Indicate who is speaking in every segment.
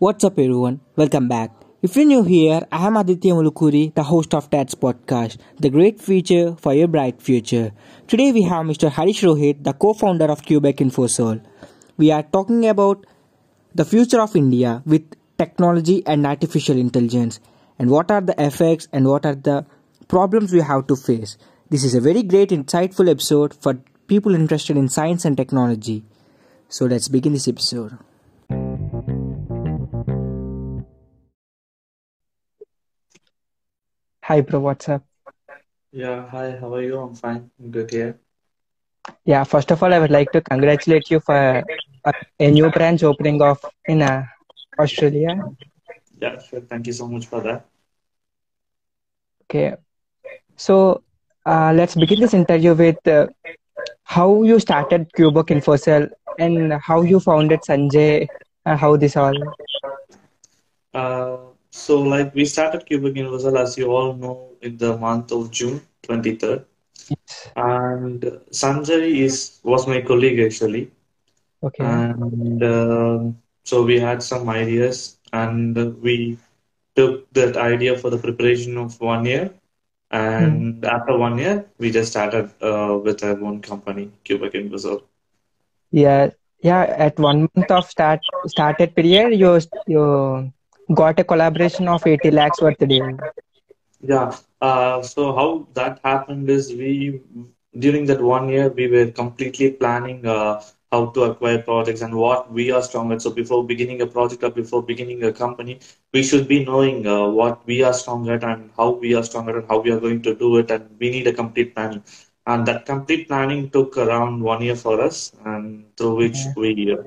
Speaker 1: What's up, everyone? Welcome back. If you're new here, I am Aditya Mulukuri, the host of TATS podcast, the great future for your bright future. Today we have Mr. Harish Rohit, the co-founder of Quebec Infosol. We are talking about the future of India with technology and artificial intelligence, and what are the effects and what are the problems we have to face. This is a very great, insightful episode for people interested in science and technology. So let's begin this episode. Hi, bro. What's up?
Speaker 2: Yeah, hi, how are you? I'm fine. I'm good here.
Speaker 1: Yeah, first of all, I would like to congratulate you for a, a new branch opening of in uh, Australia.
Speaker 2: Yeah, sure. Thank you so much for that.
Speaker 1: Okay, so uh, let's begin this interview with uh, how you started Quebec Infosol and how you founded Sanjay and how this all.
Speaker 2: Uh, so, like, we started Quebec Universal, as you all know, in the month of June 23rd.
Speaker 1: Yes.
Speaker 2: And Sanjay is was my colleague actually.
Speaker 1: Okay.
Speaker 2: And um so we had some ideas, and we took that idea for the preparation of one year. And after one year, we just started uh, with our own company, Quebec Universal.
Speaker 1: Yeah, yeah. At one month of start started period, you you got a collaboration of 80 lakhs worth deal.
Speaker 2: Yeah. Uh, so how that happened is we during that one year we were completely planning uh, how to acquire projects and what we are strong at. So before beginning a project or before beginning a company, we should be knowing uh, what we are strong at and how we are strong at and how we are going to do it. And we need a complete planning. And that complete planning took around one year for us, and through which
Speaker 1: Yeah.
Speaker 2: we uh,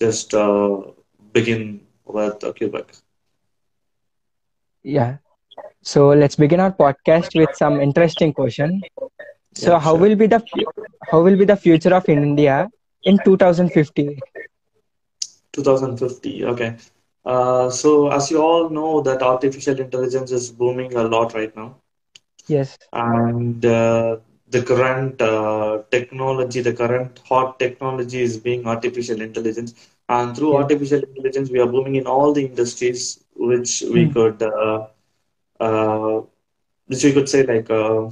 Speaker 2: just uh, begin with uh, Quebec.
Speaker 1: Yeah. So let's begin our podcast with some interesting question. So
Speaker 2: Yeah,
Speaker 1: how
Speaker 2: sure.
Speaker 1: will be the how will be the future of India in 2050?
Speaker 2: 2050. Okay. Uh, so as you all know that artificial intelligence is booming a lot right now.
Speaker 1: Yes.
Speaker 2: And uh, the current uh, technology, the current hot technology is being artificial intelligence. And through
Speaker 1: Yeah.
Speaker 2: artificial intelligence, we are booming in all the industries which we
Speaker 1: Hmm.
Speaker 2: could uh, uh, which we could say like uh,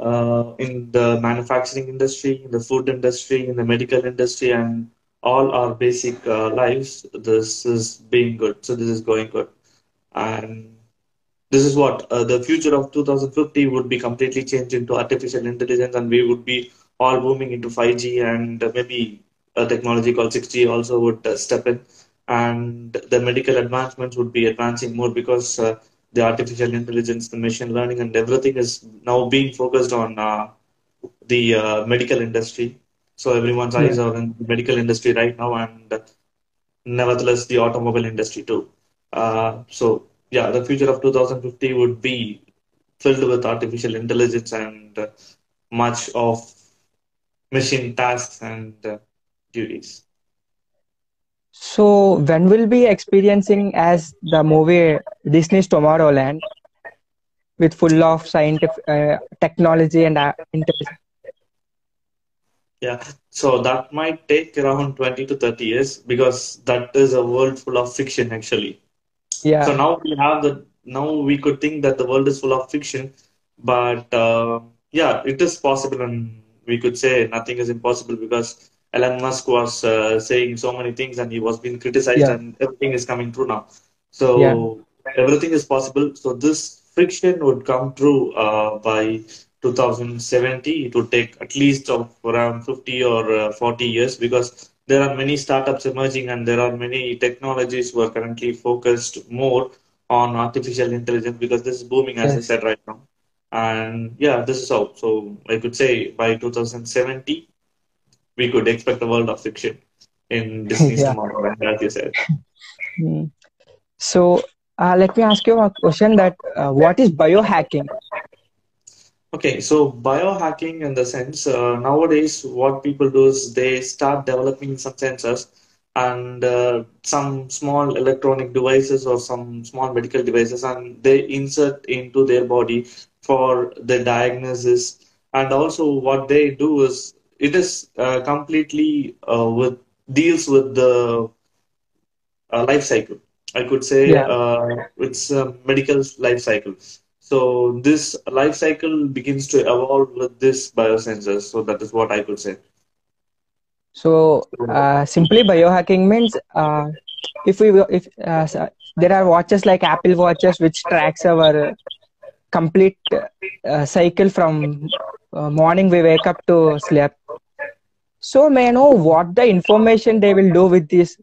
Speaker 2: uh, in the manufacturing industry, in the food industry, in the medical industry, and all our basic uh, lives, this is being good. So this is going good. And this is what uh, the future of 2050 would be completely changed into artificial intelligence, and we would be all booming into 5G, and maybe a technology called 6G also would uh, step in, and the medical advancements would be advancing more because uh, the artificial intelligence, the machine learning, and everything is now being focused on uh, the uh, medical industry. So everyone's
Speaker 1: Yeah.
Speaker 2: eyes are in the medical industry right now, and nevertheless the automobile industry too. Uh, so yeah, the future of 2050 would be filled with artificial intelligence and uh, much of machine tasks and uh, duties.
Speaker 1: So when will be experiencing as the movie Disney's Tomorrowland with full of scientific uh, technology and uh, intelligence?
Speaker 2: Yeah, so that might take around 20 to 30 years because that is a world full of fiction actually.
Speaker 1: Yeah.
Speaker 2: So now we have the now we could think that the world is full of fiction, but uh, yeah, it is possible, and we could say nothing is impossible because Elon Musk was uh, saying so many things and he was being criticized,
Speaker 1: Yeah.
Speaker 2: and everything is coming true now.
Speaker 1: Yeah.
Speaker 2: So everything is possible. So this friction would come true uh, by 2070. It would take at least of around 50 or uh, 40 years because there are many startups emerging and there are many technologies who are currently focused more on artificial intelligence because this is booming, as I said right now. And yeah, this is how. So I could say by 2070, we could expect a world of fiction in Disney's
Speaker 1: Yeah.
Speaker 2: Tomorrowland, as you said.
Speaker 1: Hmm. So uh, let me ask you a question that uh, what is biohacking?
Speaker 2: Okay, so biohacking in the sense uh, nowadays what people do is they start developing some sensors and uh, some small electronic devices or some small medical devices and they insert into their body for the diagnosis and also what they do is it is uh, completely uh, with deals with the life cycle. I could say
Speaker 1: Yeah.
Speaker 2: uh, it's a medical life cycle. So this life cycle begins to evolve with this biosensors. So that is what I could say.
Speaker 1: So uh, simply biohacking means uh, if we if uh, there are watches like Apple watches which tracks our complete uh, cycle from uh, morning we wake up to sleep. So may I know what the information they will do with this?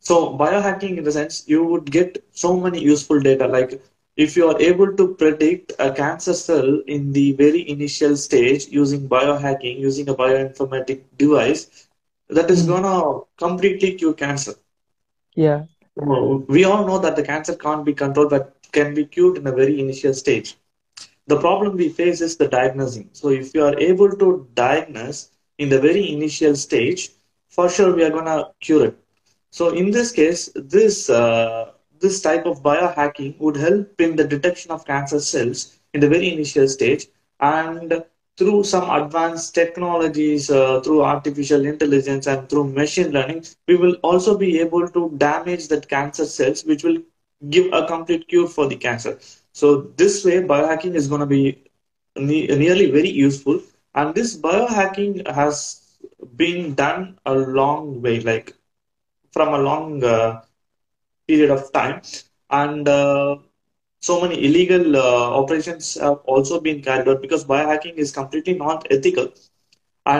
Speaker 2: So biohacking, in the sense, you would get so many useful data. Like if you are able to predict a cancer cell in the very initial stage using biohacking, using a bioinformatic device, that is
Speaker 1: Mm.
Speaker 2: gonna completely cure cancer.
Speaker 1: Yeah,
Speaker 2: We all know that the cancer can't be controlled, but can be cured in a very initial stage. The problem we face is the diagnosing. So if you are able to diagnose in the very initial stage, for sure we are gonna cure it. So in this case, this uh, this type of biohacking would help in the detection of cancer cells in the very initial stage, and through some advanced technologies, uh, through artificial intelligence and through machine learning, we will also be able to damage that cancer cells, which will give a complete cure for the cancer. So this way, biohacking is going to be ne- nearly very useful, and this biohacking has been done a long way, like from a long uh, period of time, and uh, so many illegal uh, operations have also been carried out because biohacking is completely not ethical,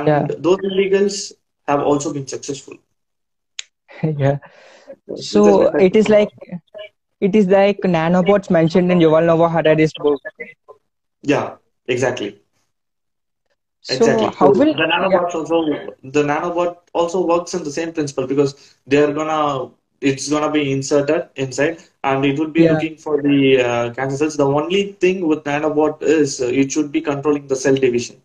Speaker 1: yeah,
Speaker 2: and those illegals have also been successful.
Speaker 1: yeah. So it is like it is like nanobots mentioned in Yuval Noah Harari's book.
Speaker 2: yeah, exactly.
Speaker 1: So
Speaker 2: Exactly.
Speaker 1: how will
Speaker 2: the
Speaker 1: yeah
Speaker 2: nanobots also the nanobot also works in the same principle because they are gonna it's gonna be inserted inside and it would be
Speaker 1: yeah
Speaker 2: looking for the uh, cancer cells. The only thing with nanobot is uh, it should be controlling the cell division.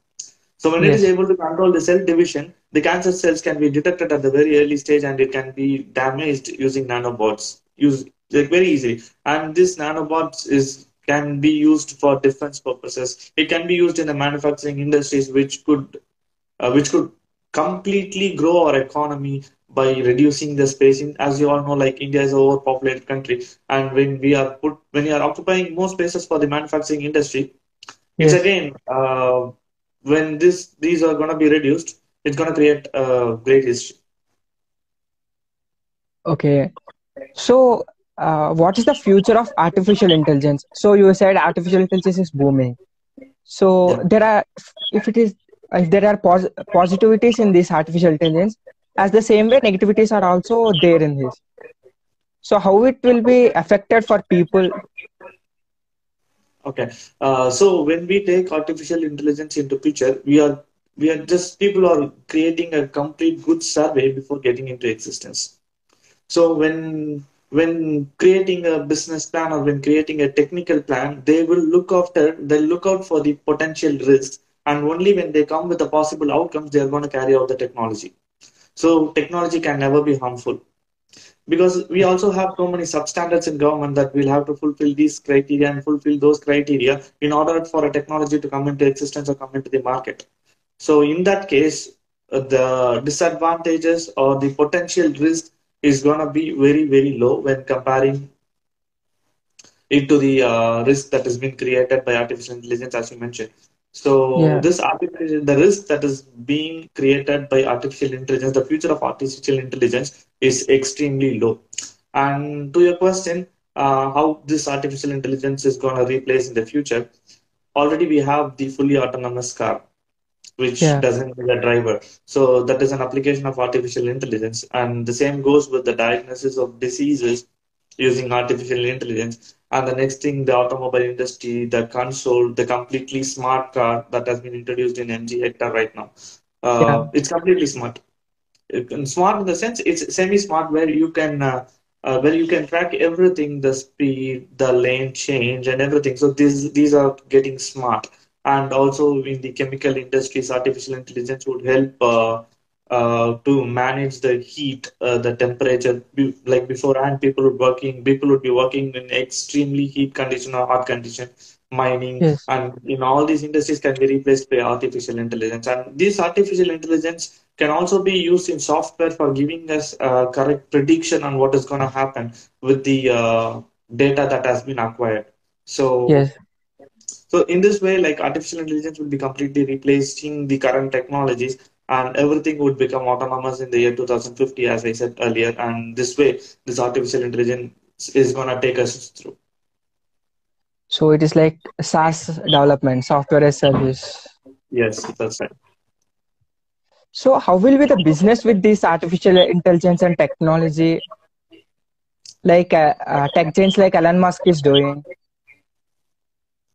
Speaker 2: So when it is able to control the cell division, the cancer cells can be detected at the very early stage and it can be damaged using nanobots. Use like very easily. And this nanobots is can be used for defense purposes. It can be used in the manufacturing industries, which could uh, which could completely grow our economy by reducing the spacing. As you all know, like India is an overpopulated country, and when we are put when we are occupying more spaces for the manufacturing industry, it's again uh, when this these are going to be reduced, it's going to create a great history.
Speaker 1: okay. So uh, what is the future of artificial intelligence? So you said artificial intelligence is booming. So
Speaker 2: Yeah.
Speaker 1: there are if it is if there are pos- positivities in this artificial intelligence, as the same way negativities are also there in this. So how it will be affected for people?
Speaker 2: Okay. Uh, so when we take artificial intelligence into picture, we are we are just people are creating a complete good survey before getting into existence. So when when creating a business plan or when creating a technical plan, they will look after they'll look out for the potential risks, and only when they come with the possible outcomes, they are going to carry out the technology. So technology can never be harmful because we also have so many substandards in government that we'll have to fulfill these criteria and fulfill those criteria in order for a technology to come into existence or come into the market. So in that case, uh, the disadvantages or the potential risk is going to be very, very low when comparing it to the uh, risk that has been created by artificial intelligence, as you mentioned. So
Speaker 1: Yeah.
Speaker 2: this artificial, the risk that is being created by artificial intelligence, the future of artificial intelligence is extremely low. And to your question, uh, how this artificial intelligence is going to replace in the future, already we have the fully autonomous car which
Speaker 1: Yeah.
Speaker 2: doesn't need a driver. So that is an application of artificial intelligence. And the same goes with the diagnosis of diseases using artificial intelligence. And the next thing, the automobile industry, the console, the completely smart car that has been introduced in MG Hector right now.
Speaker 1: Yeah.
Speaker 2: Uh, it's completely smart. Smart in the sense it's semi-smart where you can uh, uh, where you can track everything, the speed, the lane change, and everything. So these these are getting smart. And also in the chemical industries, artificial intelligence would help uh, uh, to manage the heat, uh, the temperature. Be- Like beforehand, people would working, people would be working in extremely heat condition or hot condition, mining,
Speaker 1: Yes.
Speaker 2: and in all these industries can be replaced by artificial intelligence. And this artificial intelligence can also be used in software for giving us a correct prediction on what is going to happen with the uh, data that has been acquired. So,
Speaker 1: Yes.
Speaker 2: So in this way, like artificial intelligence will be completely replacing the current technologies, and everything would become autonomous in the year 2050, as I said earlier. And this way, this artificial intelligence is going to take us through.
Speaker 1: So it is like SaaS development, software as service.
Speaker 2: Yes, that's right.
Speaker 1: So how will be the business with this artificial intelligence and technology, like uh, uh, tech giants like Elon Musk is doing?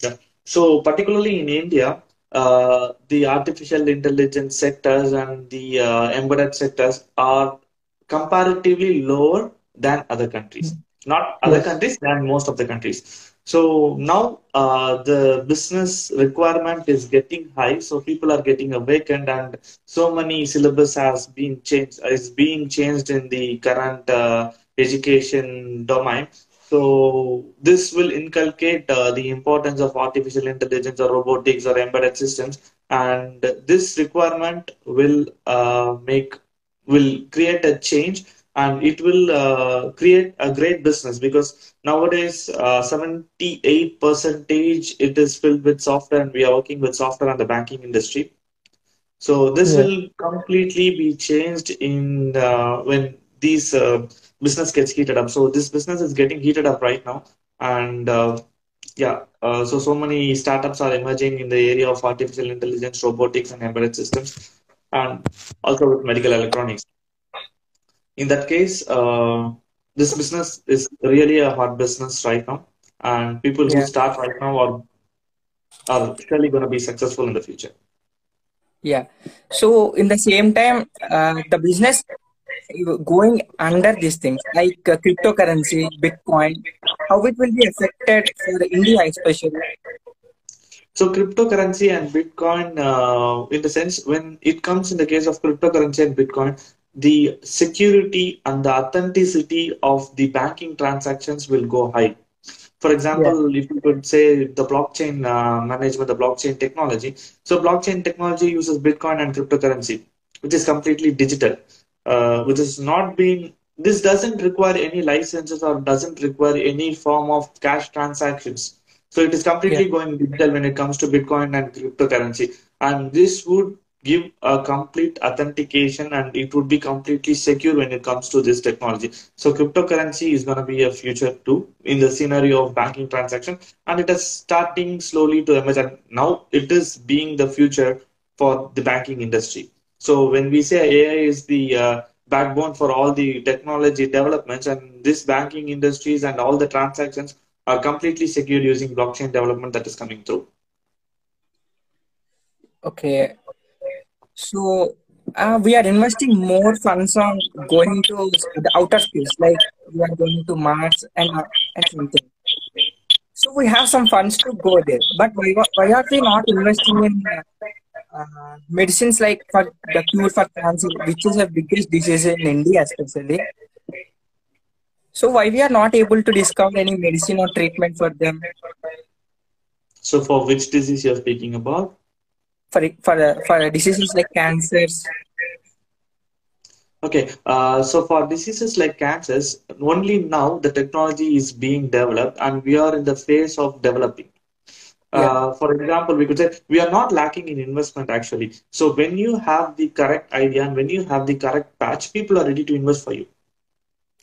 Speaker 2: Yeah. So particularly in India, uh, the artificial intelligence sectors and the uh, embedded sectors are comparatively lower than other countries. Not other countries, than most of the countries. So now uh, the business requirement is getting high, so people are getting awakened, and so many syllabus has been changed is being changed in the current uh, education domain. So this will inculcate uh, the importance of artificial intelligence or robotics or embedded systems, and this requirement will uh, make will create a change and it will uh, create a great business because nowadays uh, 78 percentage it is filled with software and we are working with software and the banking industry so this
Speaker 1: Yeah.
Speaker 2: will completely be changed in uh, when these uh, business gets heated up. So this business is getting heated up right now, and uh, yeah, uh, so so many startups are emerging in the area of artificial intelligence, robotics, and embedded systems, and also with medical electronics. In that case, uh, this business is really a hot business right now, and people who
Speaker 1: Yeah.
Speaker 2: start right now are are surely going to be successful in the future.
Speaker 1: Yeah. So in the same time, uh, the business going under these things like uh, cryptocurrency, Bitcoin, how it will be affected for India especially.
Speaker 2: So cryptocurrency and Bitcoin, uh, in the sense when it comes in the case of cryptocurrency and Bitcoin, the security and the authenticity of the banking transactions will go high. For
Speaker 1: Yeah.
Speaker 2: example, if you could say the blockchain uh, management, the blockchain technology. So blockchain technology uses Bitcoin and cryptocurrency, which is completely digital, uh, which is not being. This doesn't require any licenses or doesn't require any form of cash transactions. So it is
Speaker 1: Yeah.
Speaker 2: completely going digital when it comes to Bitcoin and cryptocurrency. And this would give a complete authentication and it would be completely secure when it comes to this technology. So cryptocurrency is going to be a future too in the scenario of banking transaction. And it is starting slowly to emerge. And now it is being the future for the banking industry. So when we say AI is the uh, backbone for all the technology developments and this banking industries and all the transactions are completely secured using blockchain development that is coming through.
Speaker 1: Okay. So uh, we are investing more funds on going to the outer space, like we are going to Mars and uh, and something. So we have some funds to go there, but why, why are we not investing in uh, uh, medicines like for the cure for cancer, which is the biggest disease in India, especially? So why we are not able to discover any medicine or treatment for them
Speaker 2: So for which disease you're speaking about?
Speaker 1: for for uh, for diseases like cancers?
Speaker 2: Okay, uh, so for diseases like cancers, only now the technology is being developed and we are in the phase of developing.
Speaker 1: Yeah,
Speaker 2: Uh, for example, we could say we are not lacking in investment actually. So when you have the correct idea and when you have the correct patch, people are ready to invest for you.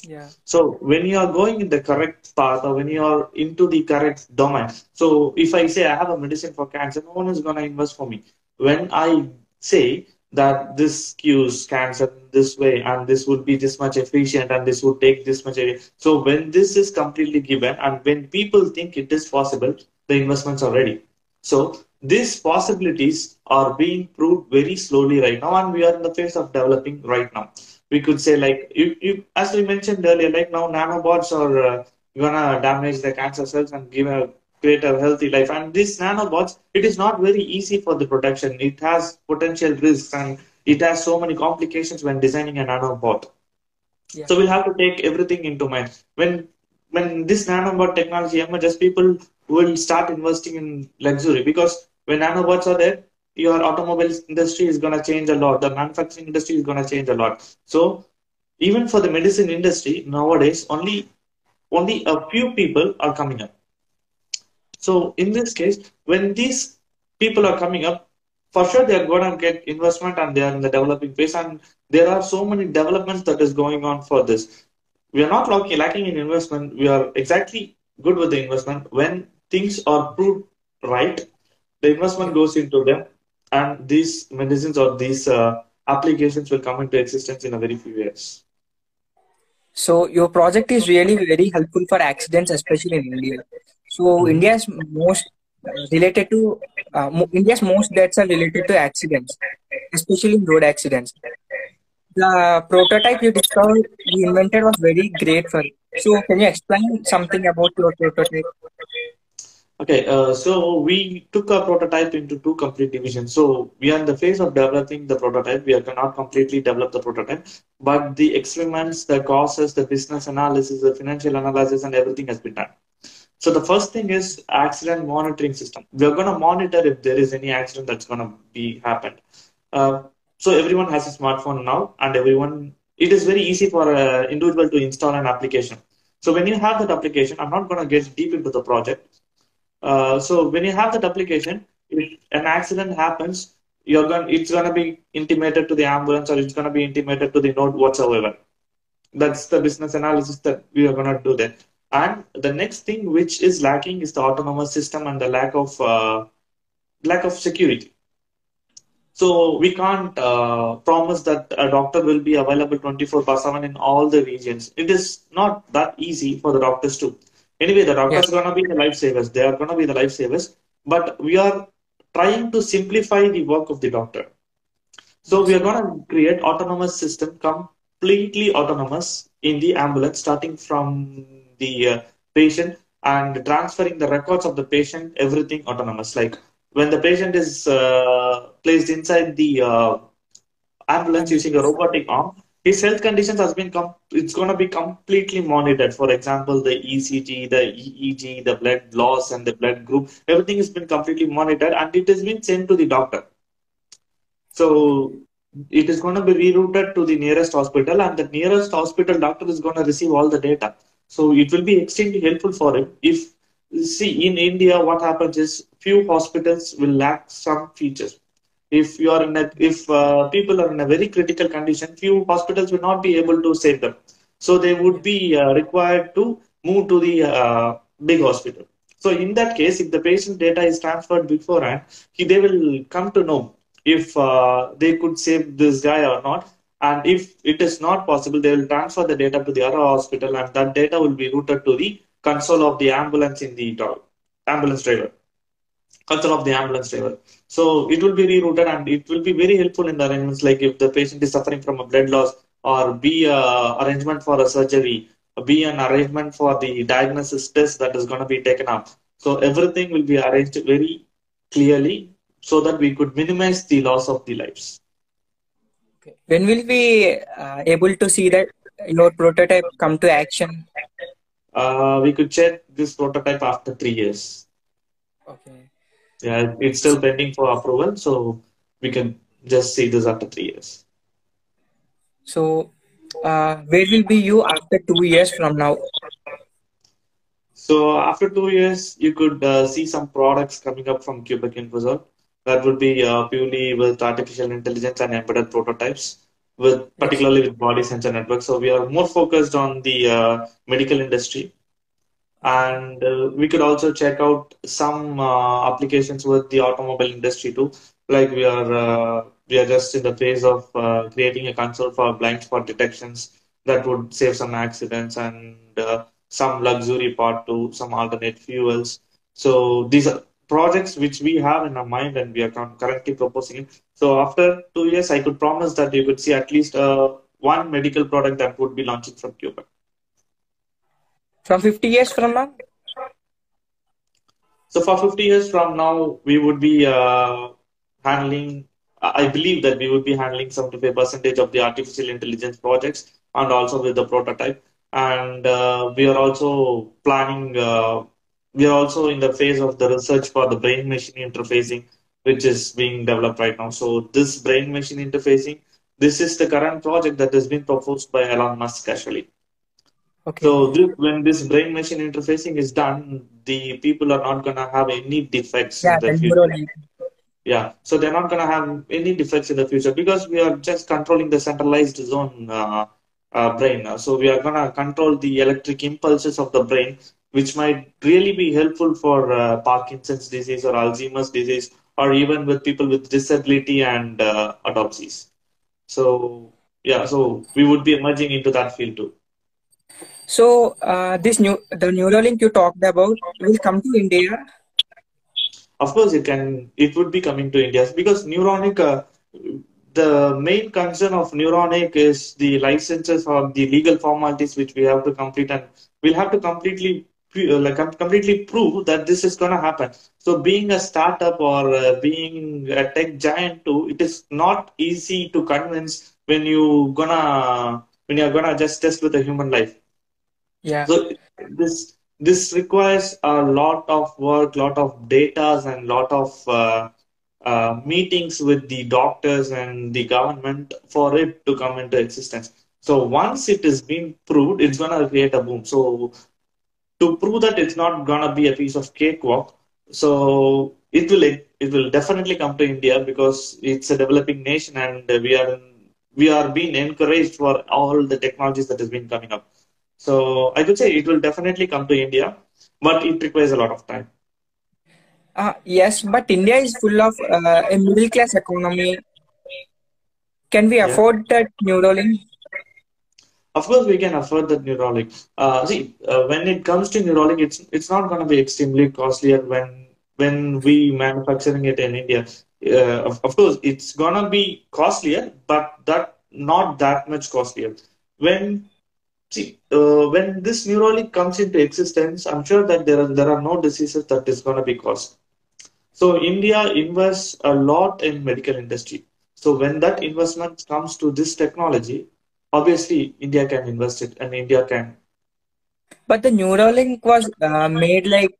Speaker 1: yeah,
Speaker 2: So when you are going in the correct path or when you are into the correct domain, so if I say I have a medicine for cancer, no one is going to invest for me. When I say that this cures cancer this way and this would be this much efficient and this would take this much area. So when this is completely given and when people think it is possible, the investments are ready. So these possibilities are being proved very slowly right now, and we are in the phase of developing right now. We could say like you, you as we mentioned earlier, like now nanobots are uh, gonna damage the cancer cells and give a create a healthy life. And these nanobots, it is not very easy for the production. It has potential risks and it has so many complications when designing a nanobot.
Speaker 1: yeah,
Speaker 2: So we'll have to take everything into mind. When when this nanobot technology emerges, people will start investing in luxury because when nanobots are there, your automobile industry is going to change a lot. The manufacturing industry is going to change a lot. So even for the medicine industry nowadays, only only a few people are coming up. So in this case, when these people are coming up, for sure they are going to get investment and they are in the developing phase. And there are so many developments that is going on for this. We are not lacking, in investment. We are exactly good with the investment. When things are proved right, the investment goes into them, and these medicines or these uh, applications will come into existence in a very few years.
Speaker 1: So your project is really very helpful for accidents, especially in India. So mm-hmm. India's most related to uh, India's most deaths are related to accidents, especially road accidents. The prototype you discovered, you invented was very great for. So can you explain something about your prototype?
Speaker 2: Okay, uh, so we took our prototype into two complete divisions. So we are in the phase of developing the prototype. We are cannot completely develop the prototype, but the experiments, the causes, the business analysis, the financial analysis, and everything has been done. So the first thing is accident monitoring system. We're going to monitor if there is any accident that's going to be happened. Uh, so everyone has a smartphone now, and everyone it is very easy for an individual to install an application. So when you have that application, I'm not going to get deep into the project uh, so when you have that application, if an accident happens, you're going it's going to be intimated to the ambulance or it's going to be intimated to the node whatsoever. That's the business analysis that we are going to do there. And the next thing which is lacking is the autonomous system and the lack of uh, lack of security. So we can't uh, promise that a doctor will be available 24 by 7 in all the regions. It is not that easy for the doctors to. Anyway, the doctors are going to be the lifesavers. They are going to be the lifesavers. But we are trying to simplify the work of the doctor. So we are going to create autonomous system, completely autonomous in the ambulance, starting from the uh, patient and transferring the records of the patient, everything autonomous. Like when the patient is uh, placed inside the uh, ambulance using a robotic arm, his health conditions has been com- it's going to be completely monitored. For example the ecg the eeg the blood loss and the blood group everything has been completely monitored and it has been sent to the doctor. So it is going to be rerouted to the nearest hospital and the nearest hospital doctor is going to receive all the data. So it will be extremely helpful for him. If see in india what happens is few hospitals will lack some features if you are in a, if uh, people are in a very critical condition, few hospitals will not be able to save them. So they would be uh, required to move to the uh, big hospital. So in that case, if the patient data is transferred beforehand, he, they will come to know if uh, they could save this guy or not. And if it is not possible, they will transfer the data to the other hospital, and that data will be routed to the console of the ambulance in the ambulance driver console of the ambulance driver. So it will be rerouted and it will be very helpful in the arrangements like if the patient is suffering from a blood loss or be a arrangement for a surgery, be an arrangement for the diagnosis test that is going to be taken up. So everything will be arranged very clearly so that we could minimize the loss of the lives.
Speaker 1: Okay. When will we uh, able to see that your prototype come to action?
Speaker 2: Uh, we could check this prototype after three years.
Speaker 1: Okay.
Speaker 2: Yeah, it's still pending for approval, so we can just see this after three years.
Speaker 1: So, uh, where will be you after two years from now?
Speaker 2: So after two years, you could uh, see some products coming up from Quebec Infosol. That would be uh, purely with artificial intelligence and embedded prototypes, with particularly with body sensor networks. So we are more focused on the uh, medical industry and uh, we could also check out some uh, applications with the automobile industry too. Like we are uh, we are just in the phase of uh, creating a console for blind spot detections that would save some accidents and uh, some luxury part to some alternate fuels. So these are projects which we have in our mind and we are currently proposing. So after two years i could promise that you could see at least uh, one medical product that would be launching from cuba
Speaker 1: from 50 years from now?
Speaker 2: So for 50 years from now, we would be uh, handling, I believe that we would be handling 75% of the artificial intelligence projects and also with the prototype. And uh, we are also planning, uh, we are also in the phase of the research for the brain machine interfacing which is being developed right now. So this brain machine interfacing, this is the current project that has been proposed by Elon Musk actually.
Speaker 1: Okay.
Speaker 2: So this, when this brain machine interfacing is done, the people are not gonna have any defects
Speaker 1: yeah,
Speaker 2: in the future. Yeah, so they're not gonna have any defects in the future because we are just controlling the centralized zone uh, uh, brain. So we are gonna control the electric impulses of the brain, which might really be helpful for uh, Parkinson's disease or Alzheimer's disease, or even with people with disability and uh, autopsies. So yeah, so we would be emerging into that field too.
Speaker 1: So uh, this new the Neuralink you talked about will come to India.
Speaker 2: Of course, it can. It would be coming to India because Neuralink. Uh, the main concern of Neuralink is the licenses or the legal formalities which we have to complete, and we'll have to completely uh, like completely prove that this is going to happen. So, being a startup or uh, being a tech giant too, it is not easy to convince when you gonna when you're gonna just test with a human life.
Speaker 1: Yeah.
Speaker 2: So this this requires a lot of work, lot of data, and lot of uh, uh, meetings with the doctors and the government for it to come into existence. So once it is being proved, it's gonna create a boom. So to prove that it's not gonna be a piece of cakewalk, so it will it will definitely come to India because it's a developing nation and we are we are being encouraged for all the technologies that has been coming up. So I could say it will definitely come to India, but it requires a lot of time.
Speaker 1: Uh, yes, but India is full of uh, a middle class economy. Can we
Speaker 2: Yeah.
Speaker 1: afford that Neuralink?
Speaker 2: Of course, we can afford that Neuralink. Uh, see, uh, when it comes to Neuralink, it's it's not going to be extremely costlier when when we manufacturing it in India. Uh, of, of course, it's gonna be costlier, but that not that much costlier. When see uh, when this Neuralink comes into existence, I'm sure that there are there are no diseases that is gonna be caused. So India invests a lot in medical industry. So when that investment comes to this technology, obviously India can invest it and India can.
Speaker 1: But the Neuralink was uh, made like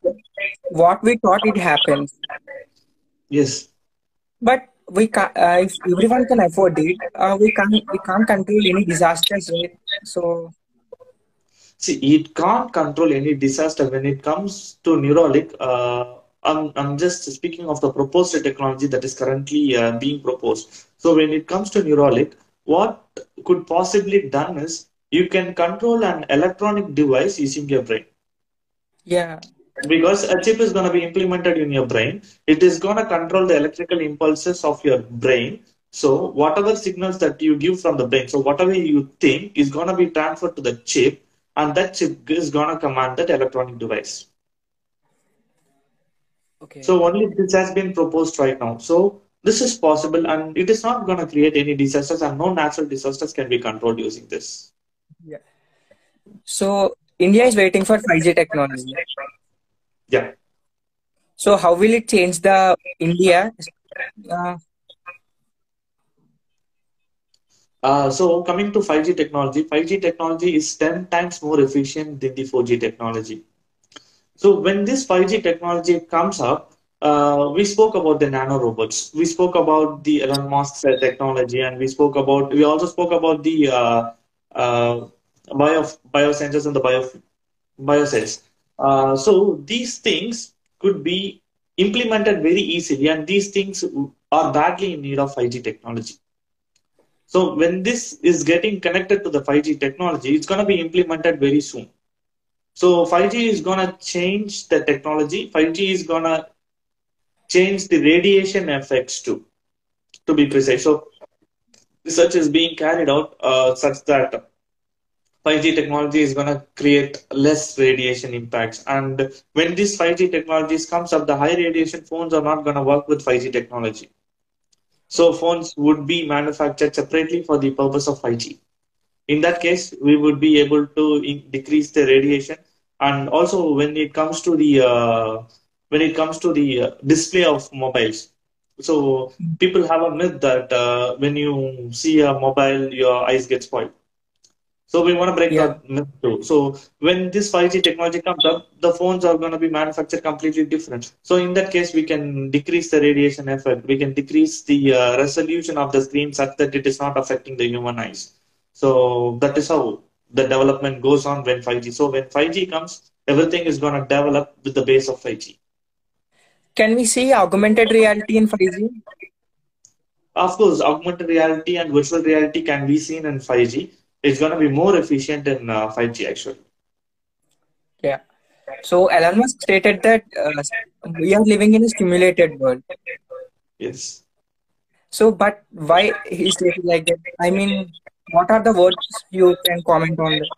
Speaker 1: what we thought it happens.
Speaker 2: Yes.
Speaker 1: But we can't, uh, if everyone can afford it, uh, we can't we can't control any disasters, right? So
Speaker 2: See, it can't control any disaster when it comes to Neuralink. Uh, I'm, I'm just speaking of the proposed technology that is currently uh, being proposed. So when it comes to Neuralink, what could possibly done is you can control an electronic device using your brain.
Speaker 1: yeah,
Speaker 2: because a chip is going to be implemented in your brain it is going to control the electrical impulses of your brain so whatever signals that you give from the brain so whatever you think is going to be transferred to the chip and that chip is going to command that electronic device
Speaker 1: okay.
Speaker 2: so only this has been proposed right now so this is possible and it is not going to create any disasters and no natural disasters can be controlled using this
Speaker 1: Yeah. So India is waiting for 5G technology.
Speaker 2: yeah
Speaker 1: So how will it change the India? Uh,
Speaker 2: Uh, so coming to 5G technology, 5G technology is 10 times more efficient than the 4G technology. So when this 5G technology comes up, uh, we spoke about the nano robots. We spoke about the Elon Musk's uh, technology, and we spoke about we also spoke about the uh, uh, bio biosensors and the bio biocells. Uh, so these things could be implemented very easily, and these things are badly in need of 5G technology. So when this is getting connected to the 5G technology, it's going to be implemented very soon. So 5G is going to change the technology. 5G is going to change the radiation effects too, to be precise. So research is being carried out uh, such that 5G technology is going to create less radiation impacts. And when this 5G technologies comes up, the high radiation phones are not going to work with 5G technology. So phones would be manufactured separately for the purpose of 5G. In that case, we would be able to decrease the radiation. And also, when it comes to the uh, when it comes to the uh, display of mobiles, so people have a myth that uh, when you see a mobile, your eyes get spoiled. So we want to break
Speaker 1: Yeah.
Speaker 2: that myth too. So when this 5G technology comes up, the phones are going to be manufactured completely different. So in that case, we can decrease the radiation effect. We can decrease the uh, resolution of the screen such that it is not affecting the human eyes. So that is how the development goes on when 5G. So when 5G comes, everything is going to develop with the base of 5G.
Speaker 1: Can we see augmented reality in 5G?
Speaker 2: Of course, augmented reality and virtual reality can be seen in 5G. It's going to be more efficient in uh, 5G actually.
Speaker 1: Yeah. So Elon Musk stated that uh, we are living in a stimulated world.
Speaker 2: Yes.
Speaker 1: So, but why he stated like that? I mean, what are the words you can comment on that?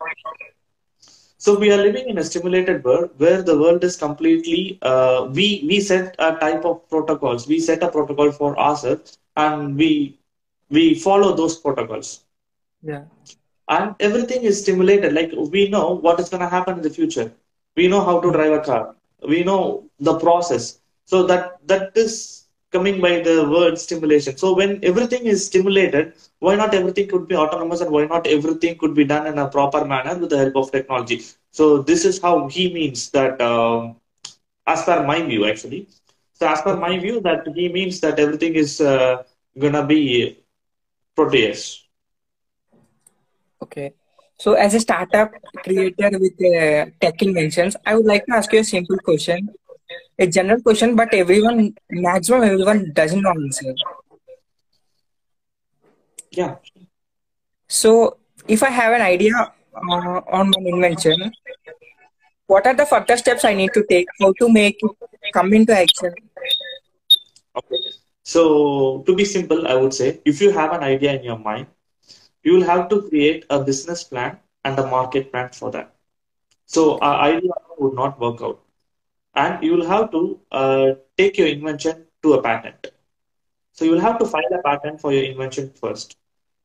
Speaker 2: So we are living in a stimulated world where the world is completely uh, we we set a type of protocols. We set a protocol for ourselves and we we follow those protocols.
Speaker 1: Yeah.
Speaker 2: And everything is stimulated. Like we know what is gonna happen in the future. We know how to drive a car. We know the process. So that that is coming by the word stimulation. So when everything is stimulated, why not everything could be autonomous and why not everything could be done in a proper manner with the help of technology? So this is how he means that, um, as per my view, actually. So as per my view, that he means that everything is uh, gonna be Proteus.
Speaker 1: Okay. So, as a startup creator with uh, tech inventions, I would like to ask you a simple question, a general question, but everyone, maximum everyone doesn't know answer.
Speaker 2: Yeah.
Speaker 1: So, if I have an idea uh, on my invention, what are the further steps I need to take? How to make it come into action?
Speaker 2: Okay. So to be simple, I would say if you have an idea in your mind, you will have to create a business plan and a market plan for that. So our idea would not work out, and you will have to uh, take your invention to a patent. So you will have to file a patent for your invention first.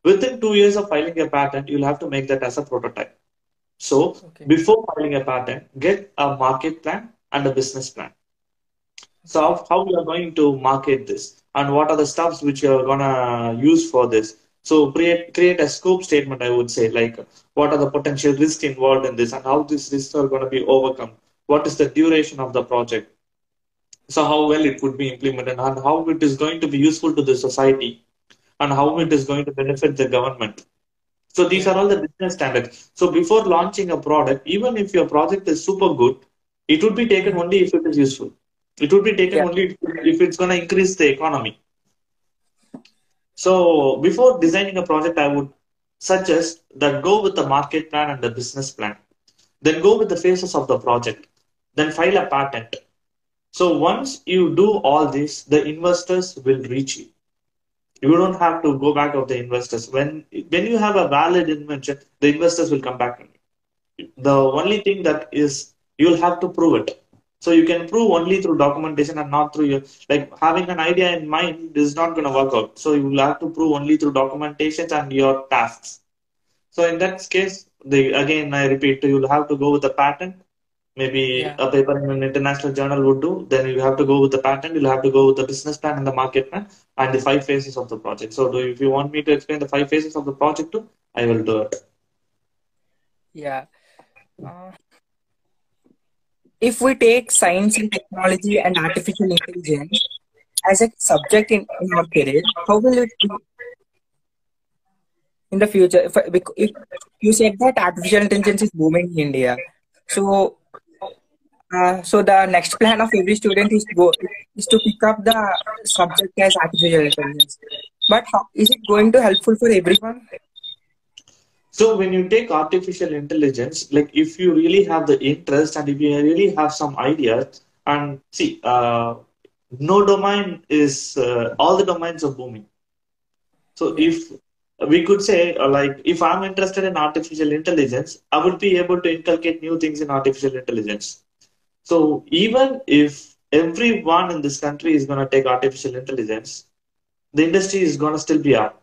Speaker 2: Within two years of filing a patent, you'll have to make that as a prototype. So
Speaker 1: Okay.
Speaker 2: before filing a patent, get a market plan and a business plan. So how, you are going to market this and what are the stuffs which you're gonna use for this. So create create a scope statement, I would say, like what are the potential risks involved in this and how these risks are gonna be overcome. What is the duration of the project? So how well it would be implemented and how it is going to be useful to the society and how it is going to benefit the government. So these are all the business standards. So before launching a product, even if your project is super good, it would be taken only if it is useful. It would be taken
Speaker 1: Yeah.
Speaker 2: only if it's going to increase the economy. So before designing a project, I would suggest that go with the market plan and the business plan. Then go with the phases of the project. Then file a patent. So once you do all this, the investors will reach you. You don't have to go back of the investors. When when you have a valid invention, the investors will come back. The only thing that is you'll have to prove it. So you can prove only through documentation and not through your like having an idea in mind is not going to work out. So you will have to prove only through documentations and your tasks. So in that case, the again I repeat, you'll have to go with a patent. Maybe
Speaker 1: Yeah.
Speaker 2: a paper in an international journal would do. Then you have to go with the patent. You'll have to go with the business plan and the market plan and the five phases of the project. So do, if you want me to explain the five phases of the project too, I will do it.
Speaker 1: Yeah. Uh, if we take science and technology and artificial intelligence as a subject in, in our career, how will it be in the future? If, if you said that artificial intelligence is booming in India, so uh, so the next plan of every student is to go is to pick up the subject as artificial intelligence. But how, is it going to helpful for everyone?
Speaker 2: So when you take artificial intelligence, like if you really have the interest and if you really have some ideas, and see, uh, no domain is uh, all the domains are booming. So if we could say, uh, like, if I'm interested in artificial intelligence, I would be able to inculcate new things in artificial intelligence. So even if everyone in this country is going to take artificial intelligence, the industry is going to still be up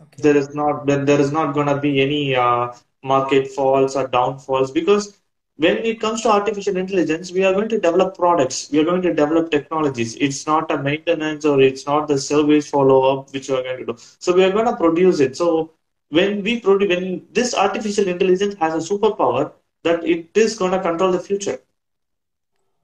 Speaker 1: Okay.
Speaker 2: there is not there, is not going to be any uh, market falls or downfalls because when it comes to artificial intelligence we are going to develop products we are going to develop technologies it's not a maintenance or it's not the service follow up which we are going to do so we are going to produce it so when we produce, when this artificial intelligence has a superpower that it is going to control the future.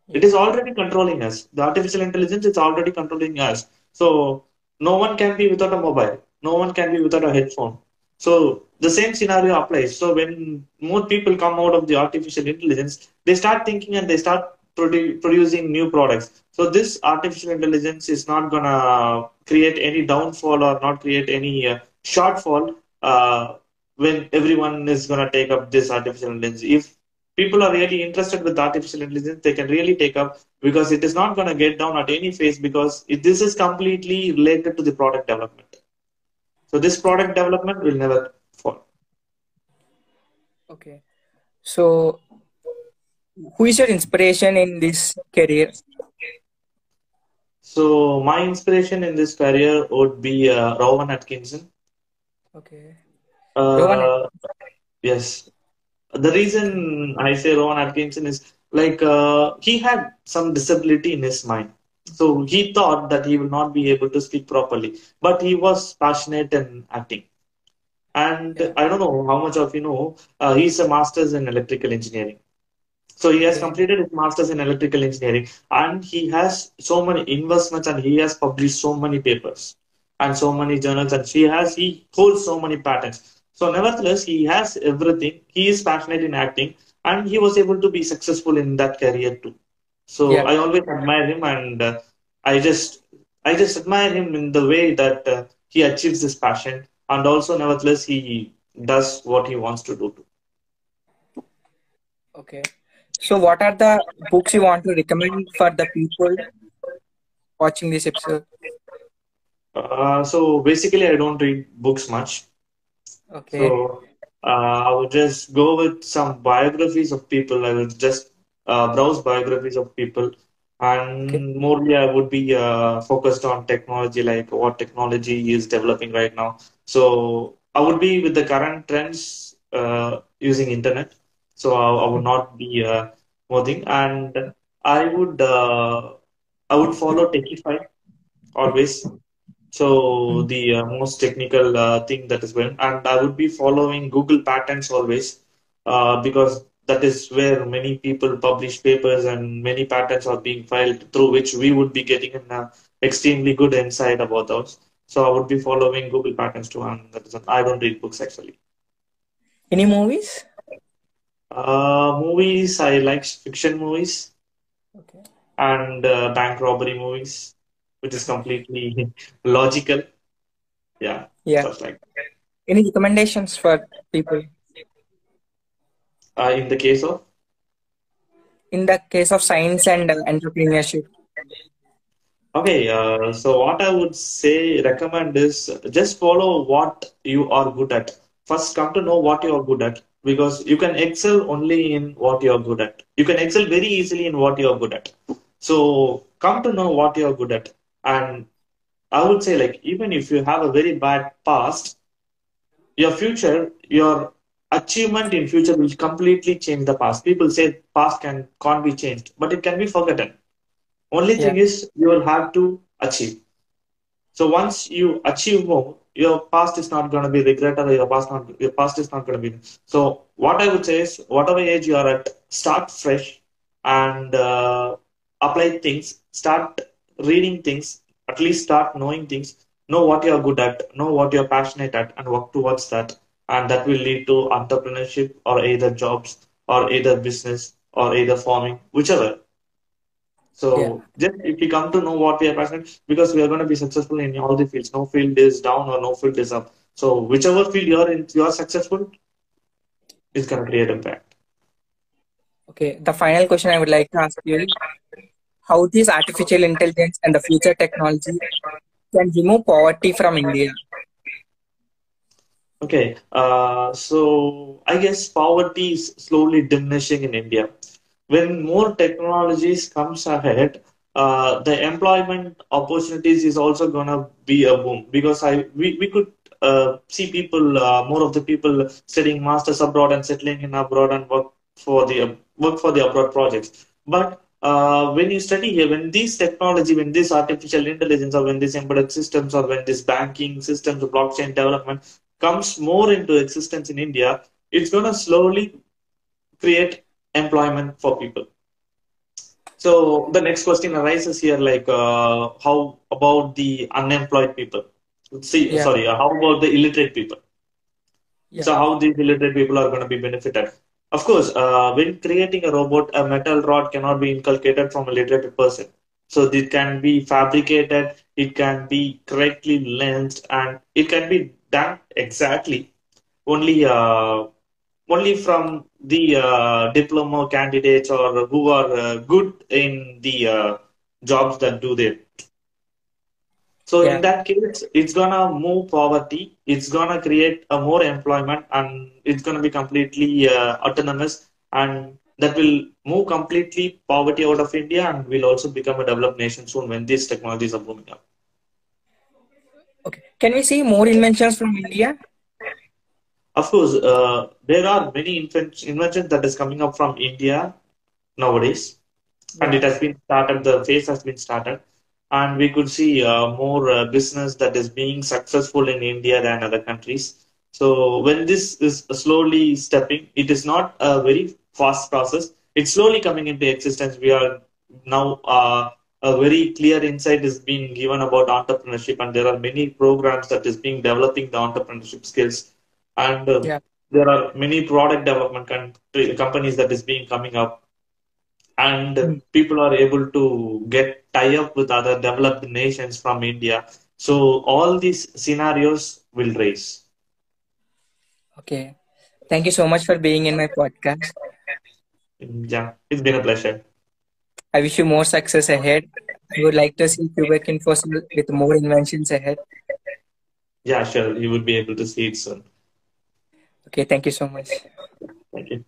Speaker 2: It is already controlling us. The artificial intelligence is already controlling us. So no one can be without a mobile. No one can be without a headphone. So the same scenario applies. So when more people come out of the artificial intelligence, they start thinking and they start produ- producing new products. So this artificial intelligence is not gonna create any downfall or not create any uh, shortfall uh, when everyone is gonna take up this artificial intelligence. If people are really interested with artificial intelligence, they can really take up because it is not gonna get down at any phase because it, this is completely related to the product development. So this product development will never fall.
Speaker 1: Okay. So who is your inspiration in this career?
Speaker 2: So my inspiration in this career would be uh, Rowan Atkinson.
Speaker 1: Okay.
Speaker 2: Uh,
Speaker 1: Rowan-
Speaker 2: yes. The reason I say Rowan Atkinson is like uh, he had some disability in his mind. So he thought that he will not be able to speak properly, but he was passionate in acting. And
Speaker 1: Yeah.
Speaker 2: I don't know how much of you know, uh, he's a master's in electrical engineering. So he has completed his master's in electrical engineering and he has so many investments and he has published so many papers and so many journals and he has he holds so many patents. So nevertheless, he has everything. He is passionate in acting and he was able to be successful in that career too. So
Speaker 1: Yeah.
Speaker 2: I always admire him and uh, I just I just admire him in the way that uh, he achieves his passion and also nevertheless he does what he wants to do too.
Speaker 1: Okay. So what are the books you want to recommend for the people watching this episode?
Speaker 2: Uh, so basically, I don't read books much.
Speaker 1: Okay.
Speaker 2: So uh, I would just go with some biographies of people. I will just uh, browse biographies of people,
Speaker 1: Okay.
Speaker 2: and mostly I would be uh, focused on technology, like what technology is developing right now. So I would be with the current trends uh, using internet. So I, I would not be uh, and I would uh, I would follow Techify always. So
Speaker 1: Mm.
Speaker 2: the uh, most technical uh, thing that is going, and I would be following Google Patents always, uh, because that is where many people publish papers and many patents are being filed through which we would be getting an uh, extremely good insight about those. So I would be following Google Patents too, and that is I don't read books actually.
Speaker 1: Any movies?
Speaker 2: Uh, movies I like fiction movies
Speaker 1: Okay.
Speaker 2: and uh, bank robbery movies, which is completely logical. Yeah,
Speaker 1: Yeah.
Speaker 2: like.
Speaker 1: Any recommendations for people
Speaker 2: Uh, in the case of
Speaker 1: in the case of science and uh, entrepreneurship?
Speaker 2: Okay, uh, so what I would say, recommend is just follow what you are good at. First, come to know what you are good at because you can excel only in what you are good at. You can excel very easily in what you are good at. So, come to know what you are good at. And I would say, like, even if you have a very bad past, your future, your achievement in future will completely change the past. People say past can can't be changed, but it can be forgotten. Only
Speaker 1: Yeah.
Speaker 2: thing is you will have to achieve. So once you achieve more, your past is not going to be regretted or your past not your past is not going to be. So what I would say is, whatever age you are at, start fresh and uh, apply things. Start reading things. At least start knowing things. Know what you are good at. Know what you are passionate at, and work towards that. And that will lead to entrepreneurship or either jobs or either business or either farming, whichever.
Speaker 1: Yeah.
Speaker 2: So just if we come to know what we are passionate, because we are going to be successful in all the fields. No field is down or no field is up. So whichever field you are in, you are successful, it's going to create impact.
Speaker 1: Okay. The final question I would like to ask you how this artificial intelligence and the future technology can remove poverty from India?
Speaker 2: Okay, uh, so I guess poverty is slowly diminishing in India. When more technologies comes ahead, uh, the employment opportunities is also gonna be a boom because I we, we could uh, see people uh, more of the people studying masters abroad and settling in abroad and work for the work for the abroad projects. But uh, when you study here, when this technology, when this artificial intelligence, or when this embedded systems, or when this banking systems, blockchain development comes more into existence in India, it's going to slowly create employment for people. So the next question arises here, like uh, how about the unemployed people? See,
Speaker 1: Yeah.
Speaker 2: sorry, uh, how about the illiterate people?
Speaker 1: Yeah.
Speaker 2: So how these illiterate people are going to be benefited? Of course, uh, when creating a robot, a metal rod cannot be inculcated from a literate person. So it can be fabricated, it can be correctly lensed, and it can be done exactly only uh, only from the uh, diploma candidates or who are uh, good in the uh, jobs that do there. So
Speaker 1: Yeah.
Speaker 2: in that case, it's gonna move poverty. It's gonna create a more employment, and it's gonna be completely uh, autonomous, and that will move completely poverty out of India, and will also become a developed nation soon when these technologies are booming up.
Speaker 1: Okay. Can we see more inventions from India?
Speaker 2: Of course, uh, there are many inventions that is coming up from India nowadays, and it has been started. The phase has been started, and we could see uh, more uh, business that is being successful in India than other countries. So when this is slowly stepping, it is not a very fast process. It's slowly coming into existence. We are now uh, a very clear insight is being given about entrepreneurship, and there are many programs that is being developing the entrepreneurship skills, and uh,
Speaker 1: Yeah.
Speaker 2: there are many product development country, companies that is being coming up and
Speaker 1: Mm.
Speaker 2: people are able to get tie up with other developed nations from India. So all these scenarios will raise.
Speaker 1: Okay. Thank you so much for being in my podcast.
Speaker 2: Yeah, it's been a pleasure.
Speaker 1: I wish you more success ahead. I would like to see Quebec Infosol with more inventions ahead.
Speaker 2: Yeah, sure. You will be able to see it soon.
Speaker 1: Okay, thank you so much.
Speaker 2: Thank you.